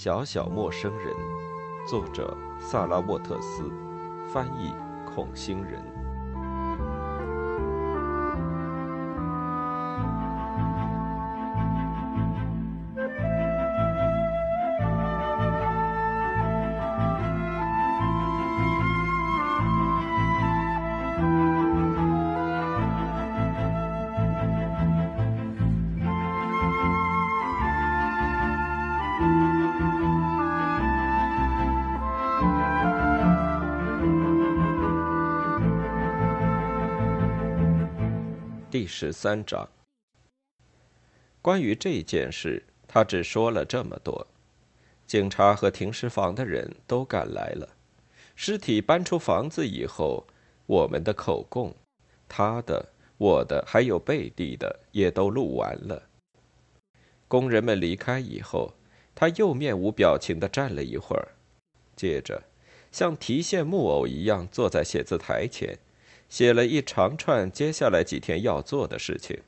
小小陌生人，作者萨拉沃特斯，翻译孔星人。三章。关于这件事，他只说了这么多。警察和停尸房的人都赶来了。尸体搬出房子以后，我们的口供，他的、我的，还有贝蒂的，也都录完了。工人们离开以后，他又面无表情地站了一会儿，接着，像提线木偶一样坐在写字台前。写了一长串接下来几天要做的事情。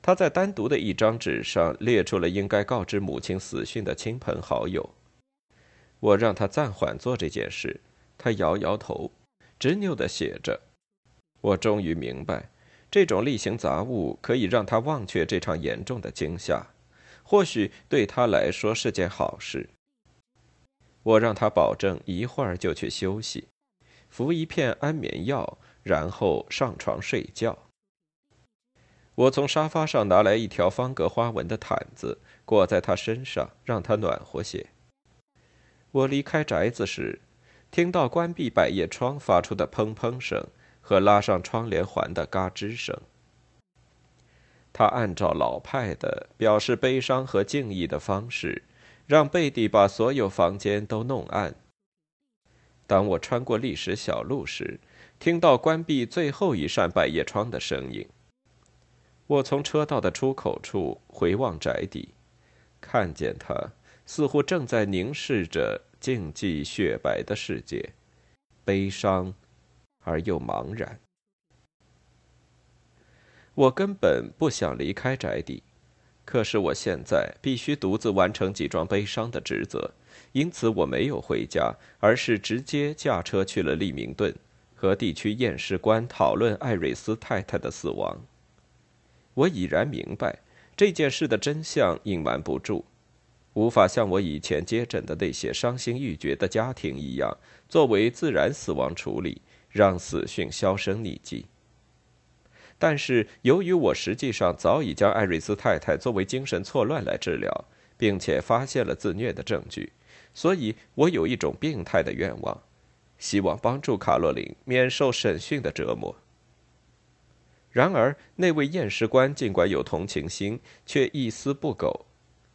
他在单独的一张纸上列出了应该告知母亲死讯的亲朋好友。我让他暂缓做这件事，他摇摇头，执拗地写着。我终于明白，这种例行杂物可以让他忘却这场严重的惊吓，或许对他来说是件好事。我让他保证一会儿就去休息。服一片安眠药，然后上床睡觉。我从沙发上拿来一条方格花纹的毯子，裹在他身上，让他暖和些。我离开宅子时，听到关闭百叶窗发出的砰砰声和拉上窗帘环的嘎吱声。他按照老派的表示悲伤和敬意的方式，让贝蒂把所有房间都弄暗。当我穿过历史小路时，听到关闭最后一扇百叶窗的声音。我从车道的出口处回望宅邸，看见他似乎正在凝视着静寂雪白的世界，悲伤而又茫然。我根本不想离开宅邸，可是我现在必须独自完成几桩悲伤的职责。因此，我没有回家，而是直接驾车去了利明顿，和地区验尸官讨论艾瑞斯太太的死亡。我已然明白这件事的真相隐瞒不住，无法像我以前接诊的那些伤心欲绝的家庭一样，作为自然死亡处理，让死讯销声匿迹。但是，由于我实际上早已将艾瑞斯太太作为精神错乱来治疗，并且发现了自虐的证据。所以我有一种病态的愿望，希望帮助卡洛琳免受审讯的折磨。然而，那位验尸官尽管有同情心，却一丝不苟。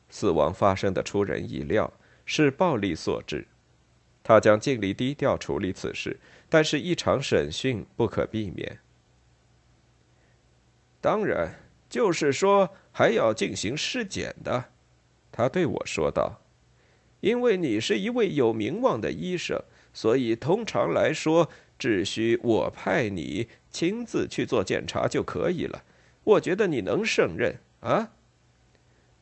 死亡发生的出人意料，是暴力所致。他将尽力低调处理此事，但是，一场审讯不可避免。当然，就是说还要进行尸检的，他对我说道。因为你是一位有名望的医生，所以通常来说，只需我派你亲自去做检查就可以了。我觉得你能胜任啊。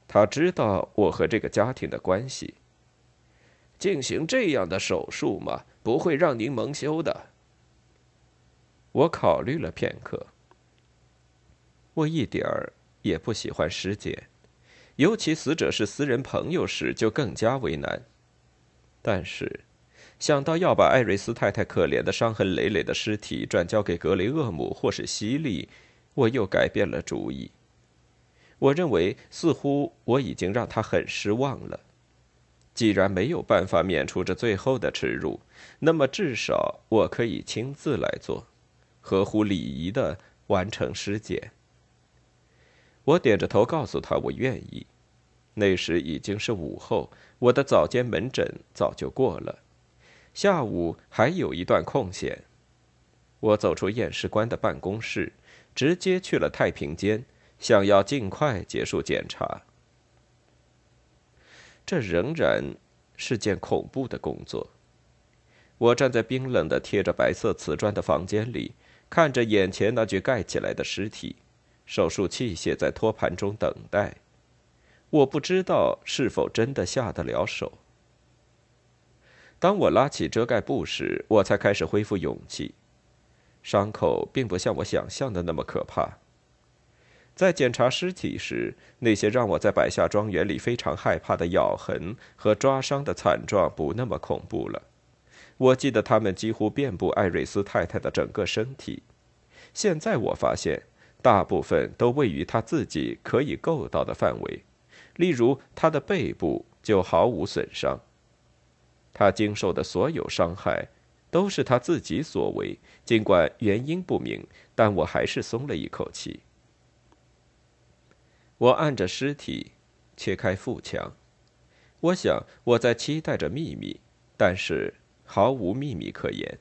他知道我和这个家庭的关系。进行这样的手术嘛，不会让您蒙羞的。我考虑了片刻。我一点儿也不喜欢师姐。尤其死者是私人朋友时，就更加为难。但是，想到要把艾瑞斯太太可怜的、伤痕累累的尸体转交给格雷厄姆或是西利，我又改变了主意。我认为，似乎我已经让他很失望了。既然没有办法免除这最后的耻辱，那么至少我可以亲自来做，合乎礼仪的完成尸检。我点着头告诉他我愿意。那时已经是午后，我的早间门诊早就过了，下午还有一段空闲。我走出验尸官的办公室，直接去了太平间，想要尽快结束检查。这仍然是件恐怖的工作。我站在冰冷的、贴着白色瓷砖的房间里，看着眼前那具盖起来的尸体。手术器械在托盘中等待，我不知道是否真的下得了手。当我拉起遮盖布时，我才开始恢复勇气。伤口并不像我想象的那么可怕。在检查尸体时，那些让我在百下庄园里非常害怕的咬痕和抓伤的惨状不那么恐怖了。我记得它们几乎遍布艾瑞斯太太的整个身体。现在我发现，大部分都位于他自己可以够到的范围，例如他的背部就毫无损伤。他经受的所有伤害，都是他自己所为，尽管原因不明，但我还是松了一口气。我按着尸体，切开腹腔，我想我在期待着秘密，但是。毫无秘密可言，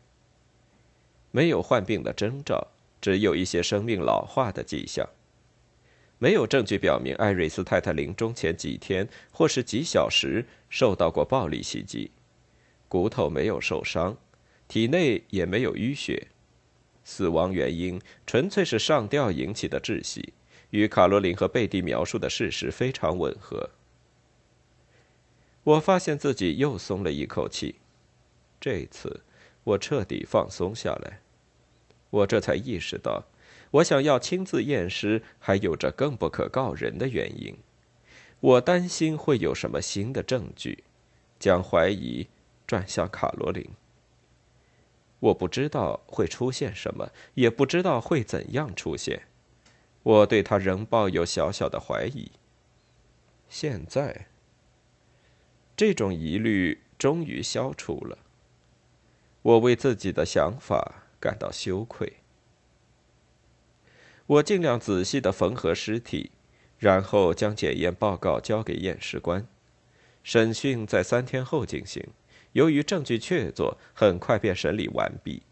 没有患病的征兆，只有一些生命老化的迹象。没有证据表明艾瑞斯太太临终前几天或是几小时受到过暴力袭击，骨头没有受伤，体内也没有淤血，死亡原因纯粹是上吊引起的窒息，与卡罗琳和贝蒂描述的事实非常吻合。我发现自己又松了一口气。这次，我彻底放松下来。我这才意识到，我想要亲自验尸，还有着更不可告人的原因。我担心会有什么新的证据，将怀疑转向卡罗琳。我不知道会出现什么，也不知道会怎样出现。我对他仍抱有小小的怀疑。现在，这种疑虑终于消除了。我为自己的想法感到羞愧。我尽量仔细的缝合尸体，然后将检验报告交给验尸官。审讯在三天后进行，由于证据确凿，很快便审理完毕。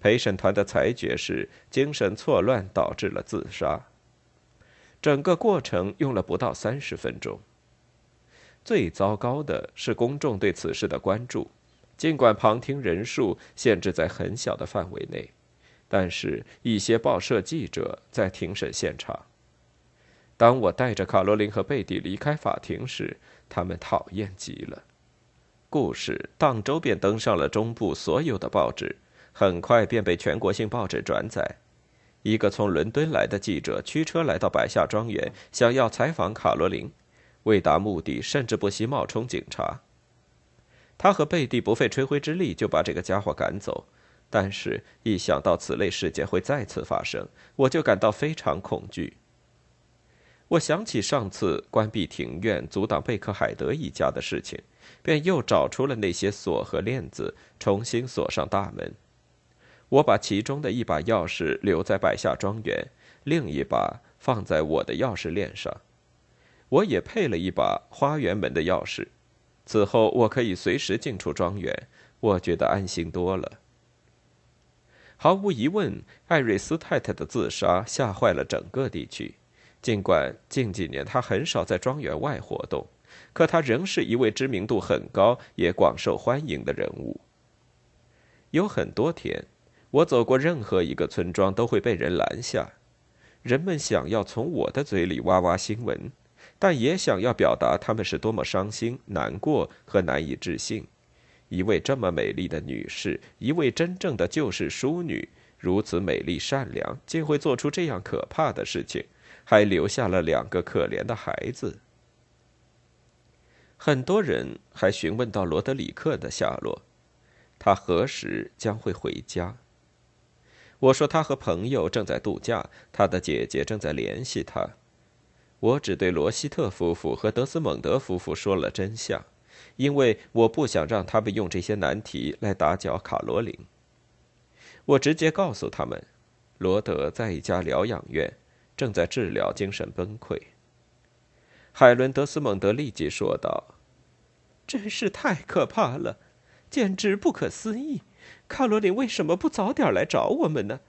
陪审团的裁决是精神错乱导致了自杀。整个过程用了不到三十分钟。最糟糕的是公众对此事的关注。尽管旁听人数限制在很小的范围内，但是一些报社记者在庭审现场。当我带着卡罗琳和贝蒂离开法庭时，他们讨厌极了。故事当周便登上了中部所有的报纸，很快便被全国性报纸转载。一个从伦敦来的记者驱车来到百下庄园，想要采访卡罗琳，为达目的甚至不惜冒充警察。他和贝蒂不费吹灰之力就把这个家伙赶走，但是，一想到此类事件会再次发生，我就感到非常恐惧。我想起上次关闭庭院、阻挡贝克海德一家的事情，便又找出了那些锁和链子，重新锁上大门。我把其中的一把钥匙留在百下庄园，另一把放在我的钥匙链上。我也配了一把花园门的钥匙。此后，我可以随时进出庄园，我觉得安心多了。毫无疑问，艾瑞斯太太的自杀吓坏了整个地区。尽管近几年她很少在庄园外活动，可她仍是一位知名度很高也广受欢迎的人物。有很多天，我走过任何一个村庄都会被人拦下，人们想要从我的嘴里挖挖新闻。但也想要表达他们是多么伤心、难过和难以置信。一位这么美丽的女士，一位真正的救世淑女，如此美丽善良，竟会做出这样可怕的事情，还留下了两个可怜的孩子。很多人还询问到罗德里克的下落，他何时将会回家？我说他和朋友正在度假，他的姐姐正在联系他。我只对罗希特夫妇和德斯蒙德夫妇说了真相，因为我不想让他们用这些难题来打搅卡罗琳。我直接告诉他们，罗德在一家疗养院，正在治疗精神崩溃。海伦·德斯蒙德立即说道：“真是太可怕了，简直不可思议！卡罗琳为什么不早点来找我们呢？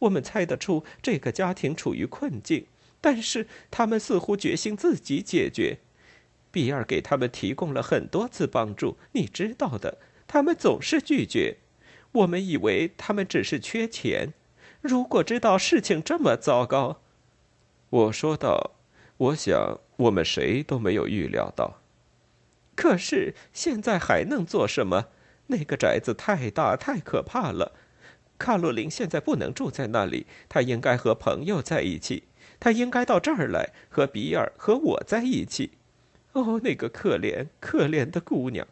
我们猜得出这个家庭处于困境。”但是他们似乎决心自己解决。比尔给他们提供了很多次帮助，你知道的，他们总是拒绝。我们以为他们只是缺钱。如果知道事情这么糟糕，我说道：“我想我们谁都没有预料到。可是现在还能做什么？那个宅子太大，太可怕了。卡洛琳现在不能住在那里，她应该和朋友在一起。她应该到这儿来，和比尔和我在一起。哦，那个可怜可怜的姑娘，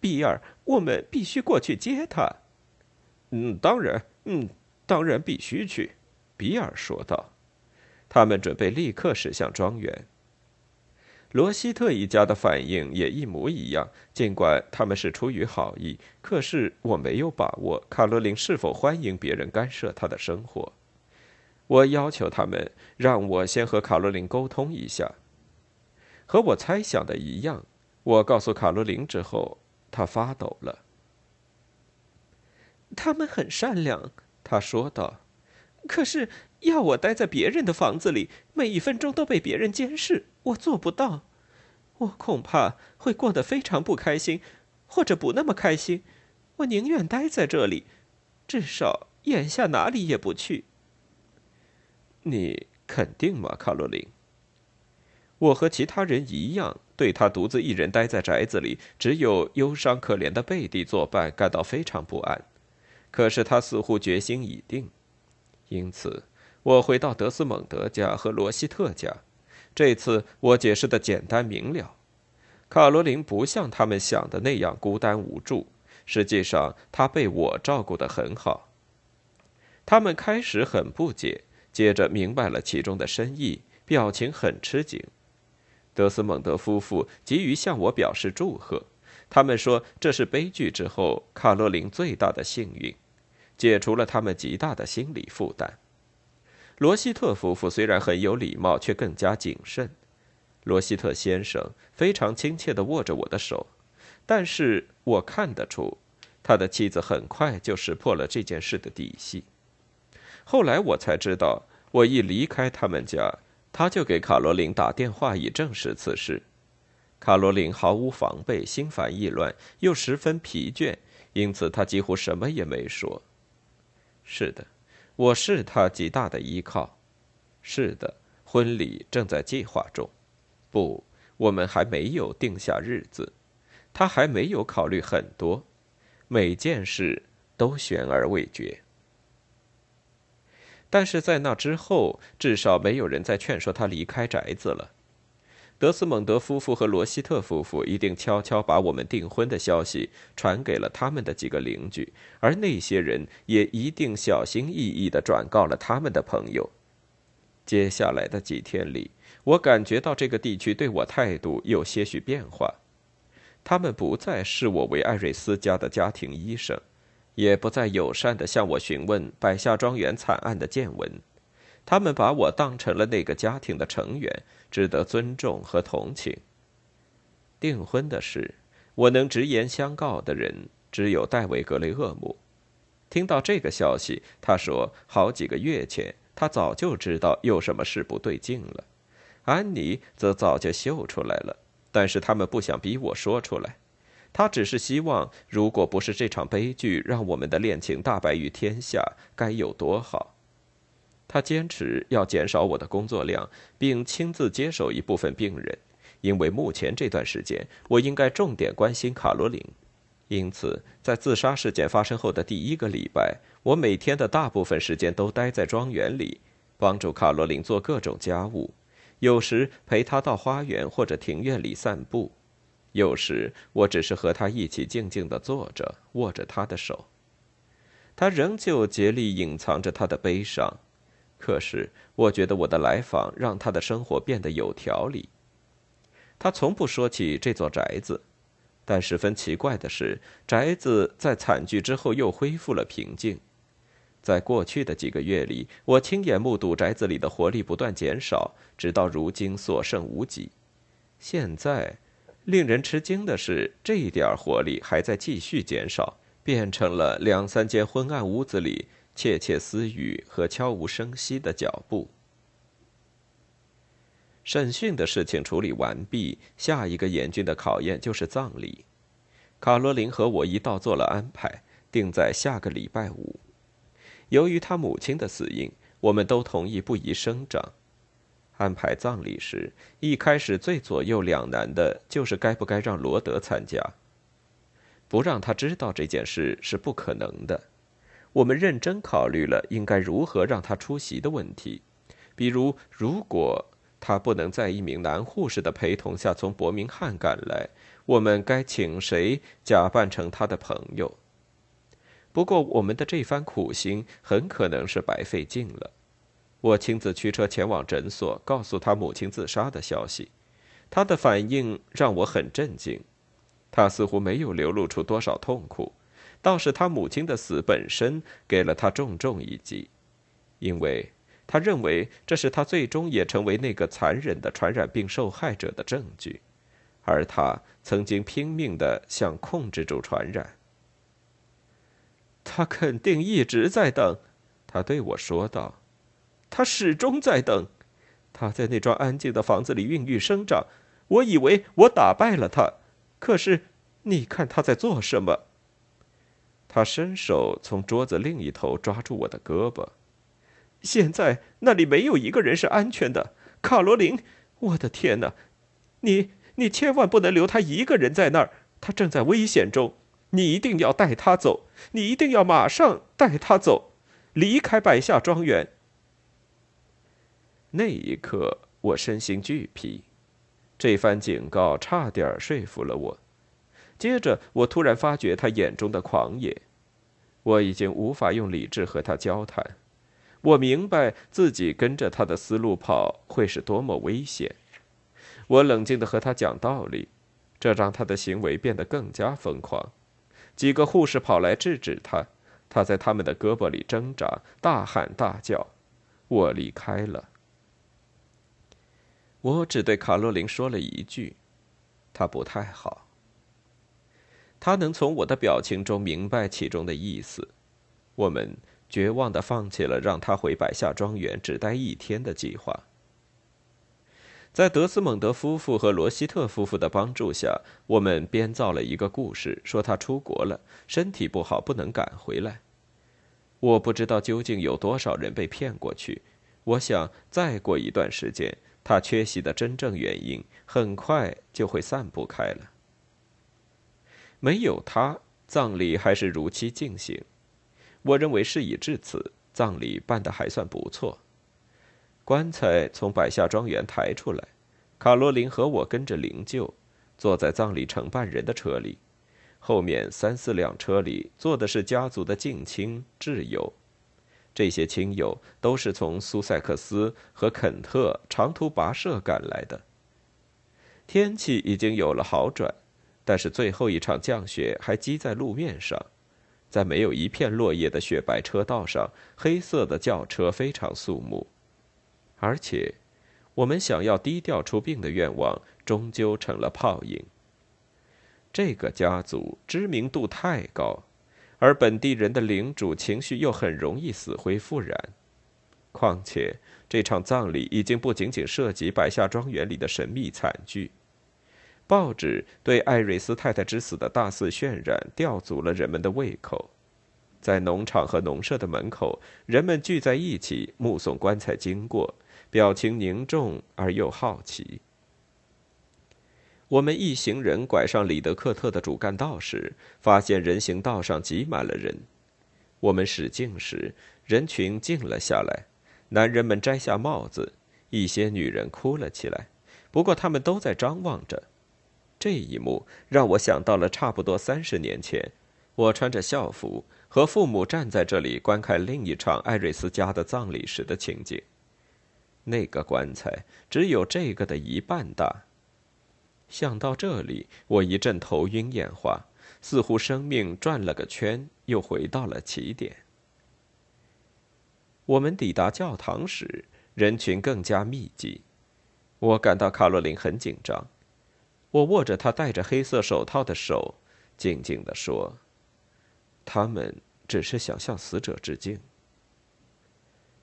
比尔，我们必须过去接她。嗯，当然，嗯，当然必须去。比尔说道。他们准备立刻驶向庄园。罗希特一家的反应也一模一样。尽管他们是出于好意，可是我没有把握卡罗琳是否欢迎别人干涉她的生活。我要求他们让我先和卡罗琳沟通一下。和我猜想的一样，我告诉卡罗琳之后，她发抖了。他们很善良，他说道。可是要我待在别人的房子里，每一分钟都被别人监视，我做不到。我恐怕会过得非常不开心，或者不那么开心。我宁愿待在这里，至少眼下哪里也不去。你肯定吗，卡罗琳？我和其他人一样，对他独自一人待在宅子里，只有忧伤可怜的贝蒂作伴，感到非常不安。可是他似乎决心已定。因此，我回到德斯蒙德家和罗希特家。这次我解释的简单明了。卡罗琳不像他们想的那样孤单无助，实际上她被我照顾得很好。他们开始很不解，接着明白了其中的深意，表情很吃惊。德斯蒙德夫妇急于向我表示祝贺，他们说这是悲剧之后卡洛琳最大的幸运。解除了他们极大的心理负担。罗希特夫妇虽然很有礼貌，却更加谨慎。罗希特先生非常亲切地握着我的手，但是我看得出，他的妻子很快就识破了这件事的底细。后来我才知道，我一离开他们家，他就给卡罗琳打电话以证实此事。卡罗琳毫无防备，心烦意乱，又十分疲倦，因此她几乎什么也没说。是的，我是他极大的依靠。是的，婚礼正在计划中。不，我们还没有定下日子。他还没有考虑很多，每件事都悬而未决。但是在那之后，至少没有人再劝说他离开宅子了。德斯蒙德夫妇和罗希特夫妇一定悄悄把我们订婚的消息传给了他们的几个邻居，而那些人也一定小心翼翼地转告了他们的朋友。接下来的几天里，我感觉到这个地区对我态度有些许变化。他们不再视我为艾瑞斯家的家庭医生，也不再友善地向我询问百下庄园惨案的见闻。他们把我当成了那个家庭的成员。值得尊重和同情。订婚的事，我能直言相告的人只有戴维·格雷厄姆。听到这个消息，他说，好几个月前他早就知道有什么事不对劲了。安妮则早就嗅出来了，但是他们不想逼我说出来。他只是希望，如果不是这场悲剧让我们的恋情大白于天下，该有多好。他坚持要减少我的工作量，并亲自接手一部分病人，因为目前这段时间我应该重点关心卡罗琳。因此，在自杀事件发生后的第一个礼拜，我每天的大部分时间都待在庄园里，帮助卡罗琳做各种家务，有时陪她到花园或者庭院里散步，有时我只是和他一起静静地坐着，握着他的手。他仍旧竭力隐藏着他的悲伤。可是，我觉得我的来访让他的生活变得有条理。他从不说起这座宅子，但十分奇怪的是，宅子在惨剧之后又恢复了平静。在过去的几个月里，我亲眼目睹宅子里的活力不断减少，直到如今所剩无几。现在，令人吃惊的是，这一点活力还在继续减少，变成了两三间昏暗屋子里。窃窃私语和悄无声息的脚步。审讯的事情处理完毕，下一个严峻的考验就是葬礼。卡罗琳和我一道做了安排，定在下个礼拜五。由于他母亲的死因，我们都同意不宜声张。安排葬礼时，一开始最左右两难的就是该不该让罗德参加。不让他知道这件事是不可能的。我们认真考虑了应该如何让他出席的问题，比如，如果他不能在一名男护士的陪同下从伯明翰赶来，我们该请谁假扮成他的朋友？不过，我们的这番苦心很可能是白费劲了。我亲自驱车前往诊所，告诉他母亲自杀的消息。他的反应让我很震惊。他似乎没有流露出多少痛苦，倒是他母亲的死本身给了他重重一击，因为他认为这是他最终也成为那个残忍的传染病受害者的证据，而他曾经拼命的想控制住传染。他肯定一直在等，他对我说道。他始终在等，他在那幢安静的房子里孕育生长。我以为我打败了他，可是你看他在做什么？他伸手从桌子另一头抓住我的胳膊。现在那里没有一个人是安全的。卡罗琳，我的天哪！你你千万不能留他一个人在那儿，他正在危险中。你一定要带他走，你一定要马上带他走，离开百下庄园。那一刻，我身心俱疲，这番警告差点说服了我。接着，我突然发觉他眼中的狂野，我已经无法用理智和他交谈。我明白自己跟着他的思路跑会是多么危险。我冷静地和他讲道理，这让他的行为变得更加疯狂。几个护士跑来制止他，他在他们的胳膊里挣扎，大喊大叫。我离开了。我只对卡洛琳说了一句：“他不太好。”他能从我的表情中明白其中的意思。我们绝望的放弃了让他回百下庄园只待一天的计划。在德斯蒙德夫妇和罗希特夫妇的帮助下，我们编造了一个故事，说他出国了，身体不好，不能赶回来。我不知道究竟有多少人被骗过去。我想，再过一段时间。他缺席的真正原因很快就会散布开了。没有他，葬礼还是如期进行。我认为事已至此，葬礼办得还算不错。棺材从百下庄园抬出来，卡罗琳和我跟着灵柩，坐在葬礼承办人的车里。后面三四辆车里坐的是家族的近亲挚友。这些亲友都是从苏塞克斯和肯特长途跋涉赶来的。天气已经有了好转，但是最后一场降雪还积在路面上，在没有一片落叶的雪白车道上，黑色的轿车非常肃穆。而且，我们想要低调出殡的愿望终究成了泡影。这个家族知名度太高。而本地人的领主情绪又很容易死灰复燃，况且这场葬礼已经不仅仅涉及百下庄园里的神秘惨剧，报纸对艾瑞斯太太之死的大肆渲染吊足了人们的胃口，在农场和农舍的门口，人们聚在一起目送棺材经过，表情凝重而又好奇。我们一行人拐上里德克特的主干道时，发现人行道上挤满了人。我们驶近时，人群静了下来，男人们摘下帽子，一些女人哭了起来。不过他们都在张望着。这一幕让我想到了差不多三十年前，我穿着校服和父母站在这里观看另一场艾瑞斯家的葬礼时的情景。那个棺材只有这个的一半大。想到这里，我一阵头晕眼花，似乎生命转了个圈，又回到了起点。我们抵达教堂时，人群更加密集。我感到卡洛琳很紧张，我握着她戴着黑色手套的手，静静地说：“他们只是想向死者致敬。”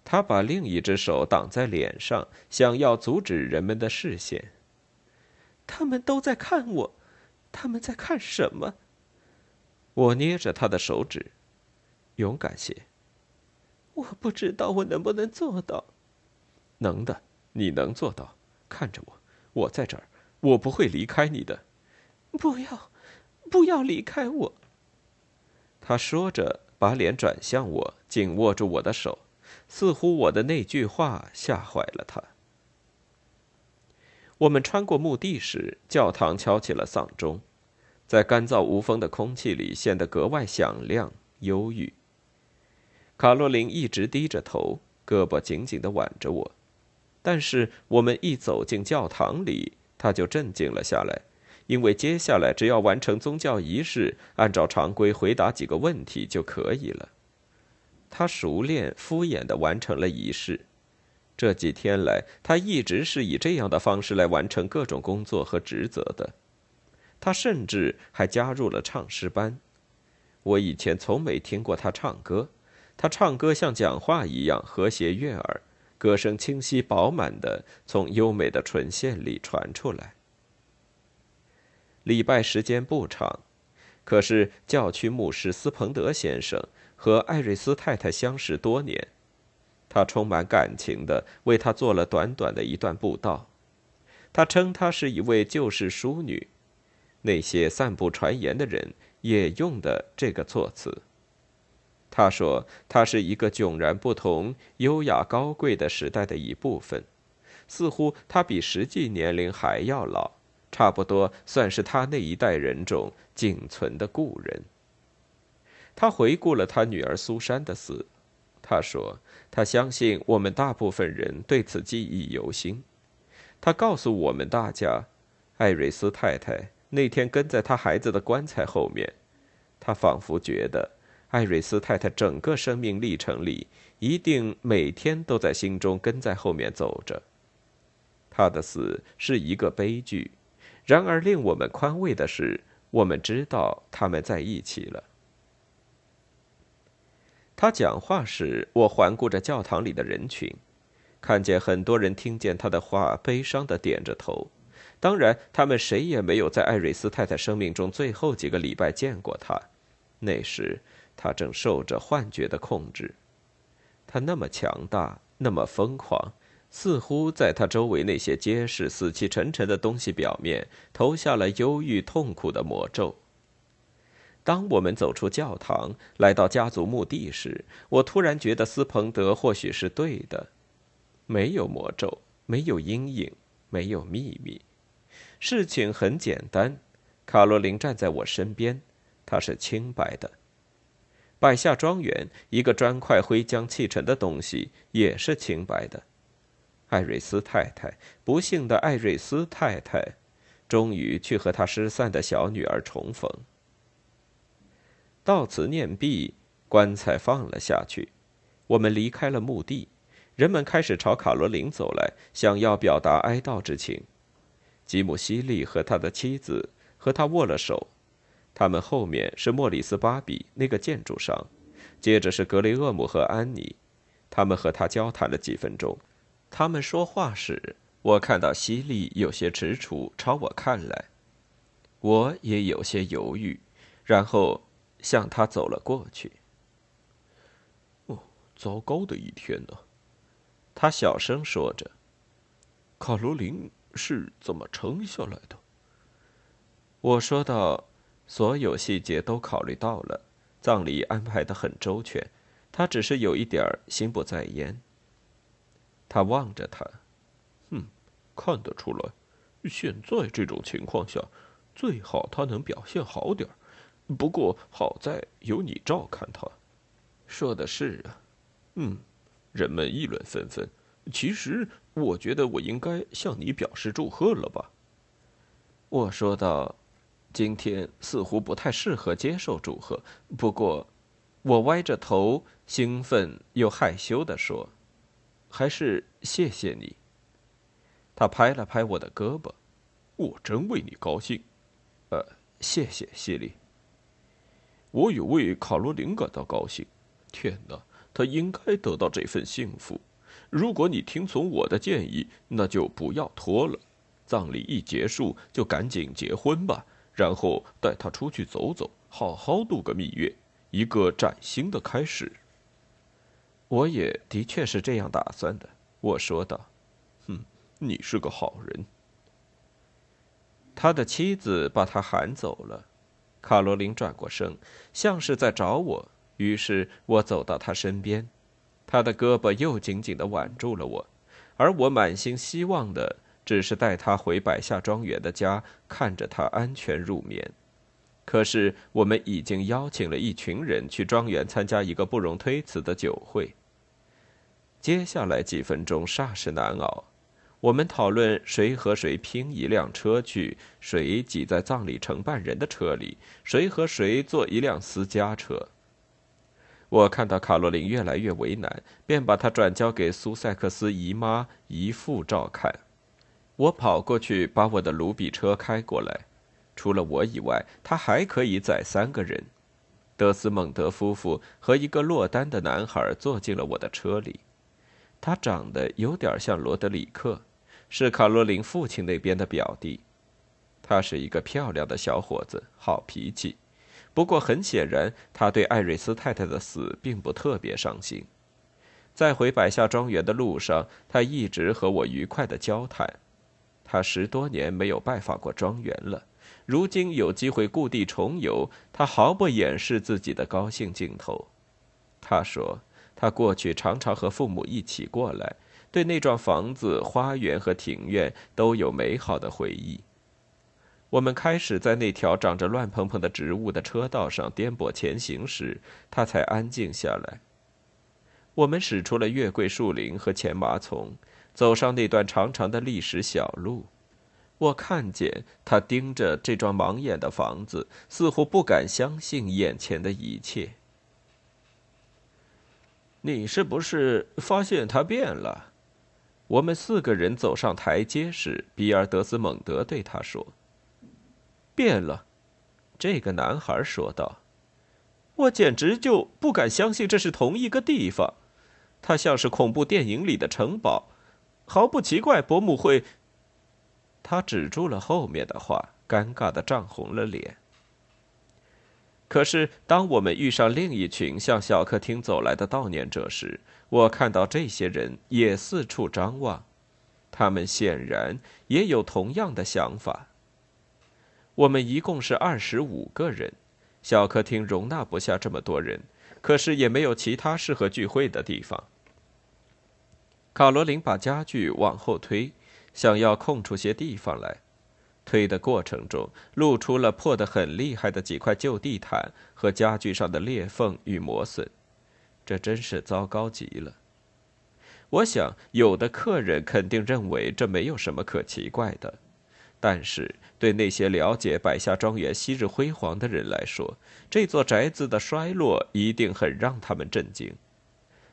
他把另一只手挡在脸上，想要阻止人们的视线。他们都在看我，他们在看什么？我捏着他的手指，勇敢些。我不知道我能不能做到。能的，你能做到？看着我，我在这儿，我不会离开你的。不要，不要离开我。他说着，把脸转向我，紧握住我的手，似乎我的那句话吓坏了他。我们穿过墓地时，教堂敲起了丧钟，在干燥无风的空气里显得格外响亮、忧郁。卡洛琳一直低着头，胳膊紧紧地挽着我，但是我们一走进教堂里，他就镇静了下来，因为接下来只要完成宗教仪式，按照常规回答几个问题就可以了。他熟练、敷衍地完成了仪式。这几天来，他一直是以这样的方式来完成各种工作和职责的。他甚至还加入了唱诗班。我以前从没听过他唱歌。他唱歌像讲话一样和谐悦耳，歌声清晰饱满的从优美的唇线里传出来。礼拜时间不长，可是教区牧师斯彭德先生和艾瑞斯太太相识多年，他充满感情的为他做了短短的一段布道。他称她是一位旧世淑女，那些散布传言的人也用的这个措辞。他说：“他是一个迥然不同、优雅高贵的时代的一部分，似乎他比实际年龄还要老，差不多算是他那一代人中仅存的故人。”他回顾了他女儿苏珊的死，他说：“他相信我们大部分人对此记忆犹新。”他告诉我们大家，艾瑞斯太太那天跟在他孩子的棺材后面，他仿佛觉得。艾瑞斯太太整个生命历程里，一定每天都在心中跟在后面走着。他的死是一个悲剧，然而令我们宽慰的是，我们知道他们在一起了。他讲话时，我环顾着教堂里的人群，看见很多人听见他的话，悲伤的点着头。当然，他们谁也没有在艾瑞斯太太生命中最后几个礼拜见过他。那时。他正受着幻觉的控制，他那么强大，那么疯狂，似乎在他周围那些结实、死气沉沉的东西表面投下了忧郁、痛苦的魔咒。当我们走出教堂，来到家族墓地时，我突然觉得斯彭德或许是对的：没有魔咒，没有阴影，没有秘密。事情很简单，卡罗琳站在我身边，她是清白的。百下庄园，一个砖块灰浆砌成的东西，也是清白的。艾瑞斯太太，不幸的艾瑞斯太太，终于去和她失散的小女儿重逢。到此念毕，棺材放了下去，我们离开了墓地。人们开始朝卡罗琳走来，想要表达哀悼之情。吉姆·西利和他的妻子和他握了手。他们后面是莫里斯·巴比那个建筑商，接着是格雷厄姆和安妮，他们和他交谈了几分钟。他们说话时，我看到西利有些踟蹰，朝我看来，我也有些犹豫，然后向他走了过去。哦，糟糕的一天呢，他小声说着。卡罗琳是怎么撑下来的？我说道。所有细节都考虑到了，葬礼安排的很周全，他只是有一点心不在焉。他望着他，哼，看得出来，现在这种情况下，最好他能表现好点儿不过好在有你照看他。说的是啊，嗯，人们议论纷纷。其实我觉得我应该向你表示祝贺了吧？我说道。今天似乎不太适合接受祝贺，不过，我歪着头，兴奋又害羞地说：“还是谢谢你。”他拍了拍我的胳膊，我真为你高兴。呃，谢谢，西里。我也为卡罗琳感到高兴。天哪，她应该得到这份幸福。如果你听从我的建议，那就不要拖了。葬礼一结束，就赶紧结婚吧。然后带她出去走走，好好度个蜜月，一个崭新的开始。我也的确是这样打算的，我说道。哼，你是个好人。”他的妻子把他喊走了。卡罗琳转过身，像是在找我。于是我走到他身边，他的胳膊又紧紧地挽住了我，而我满心希望的只是带他回百下庄园的家，看着他安全入眠。可是我们已经邀请了一群人去庄园参加一个不容推辞的酒会。接下来几分钟煞是难熬。我们讨论谁和谁拼一辆车去，谁挤在葬礼承办人的车里，谁和谁坐一辆私家车。我看到卡洛琳越来越为难，便把她转交给苏塞克斯姨妈姨父照看。我跑过去把我的卢比车开过来，除了我以外，他还可以载三个人。德斯蒙德夫妇和一个落单的男孩坐进了我的车里，他长得有点像罗德里克。是卡罗琳父亲那边的表弟，他是一个漂亮的小伙子，好脾气。不过很显然，他对艾瑞斯太太的死并不特别伤心。在回百下庄园的路上，他一直和我愉快的交谈。他十多年没有拜访过庄园了，如今有机会故地重游，他毫不掩饰自己的高兴劲头。他说，他过去常常和父母一起过来。对那幢房子、花园和庭院都有美好的回忆。我们开始在那条长着乱蓬蓬的植物的车道上颠簸前行时，他才安静下来。我们驶出了月桂树林和前麻丛，走上那段长长的历史小路。我看见他盯着这幢盲眼的房子，似乎不敢相信眼前的一切。你是不是发现他变了？我们四个人走上台阶时，比尔·德斯蒙德对他说：“变了。”这个男孩说道：“我简直就不敢相信这是同一个地方。它像是恐怖电影里的城堡，毫不奇怪。伯母会……”他止住了后面的话，尴尬的涨红了脸。可是，当我们遇上另一群向小客厅走来的悼念者时，我看到这些人也四处张望，他们显然也有同样的想法。我们一共是二十五个人，小客厅容纳不下这么多人，可是也没有其他适合聚会的地方。卡罗琳把家具往后推，想要空出些地方来。推的过程中，露出了破得很厉害的几块旧地毯和家具上的裂缝与磨损。这真是糟糕极了。我想，有的客人肯定认为这没有什么可奇怪的，但是对那些了解百下庄园昔日辉煌的人来说，这座宅子的衰落一定很让他们震惊。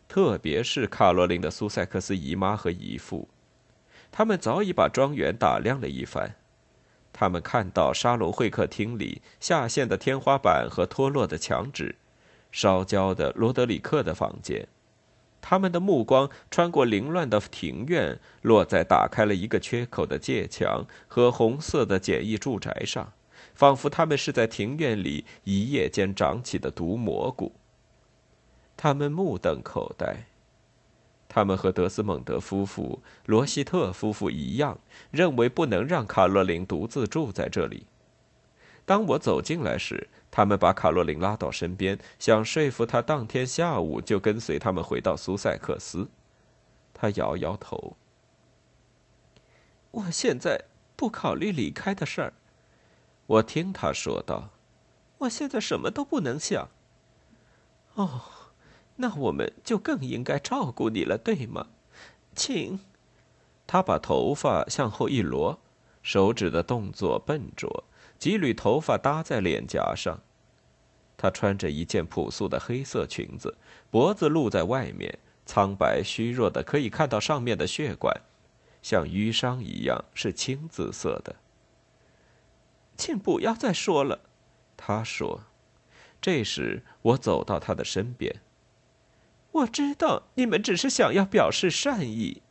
特别是卡罗琳的苏塞克斯姨妈和姨父，他们早已把庄园打量了一番。他们看到沙龙会客厅里下陷的天花板和脱落的墙纸。烧焦的罗德里克的房间，他们的目光穿过凌乱的庭院，落在打开了一个缺口的界墙和红色的简易住宅上，仿佛他们是在庭院里一夜间长起的毒蘑菇。他们目瞪口呆。他们和德斯蒙德夫妇、罗希特夫妇一样，认为不能让卡洛琳独自住在这里。当我走进来时，他们把卡洛琳拉到身边，想说服她当天下午就跟随他们回到苏塞克斯。他摇摇头：“我现在不考虑离开的事儿。”我听他说道：“我现在什么都不能想。”哦，那我们就更应该照顾你了，对吗？请。他把头发向后一挪，手指的动作笨拙。几缕头发搭在脸颊上，她穿着一件朴素的黑色裙子，脖子露在外面，苍白虚弱的，可以看到上面的血管，像淤伤一样，是青紫色的。请不要再说了，他说。这时我走到他的身边。我知道你们只是想要表示善意。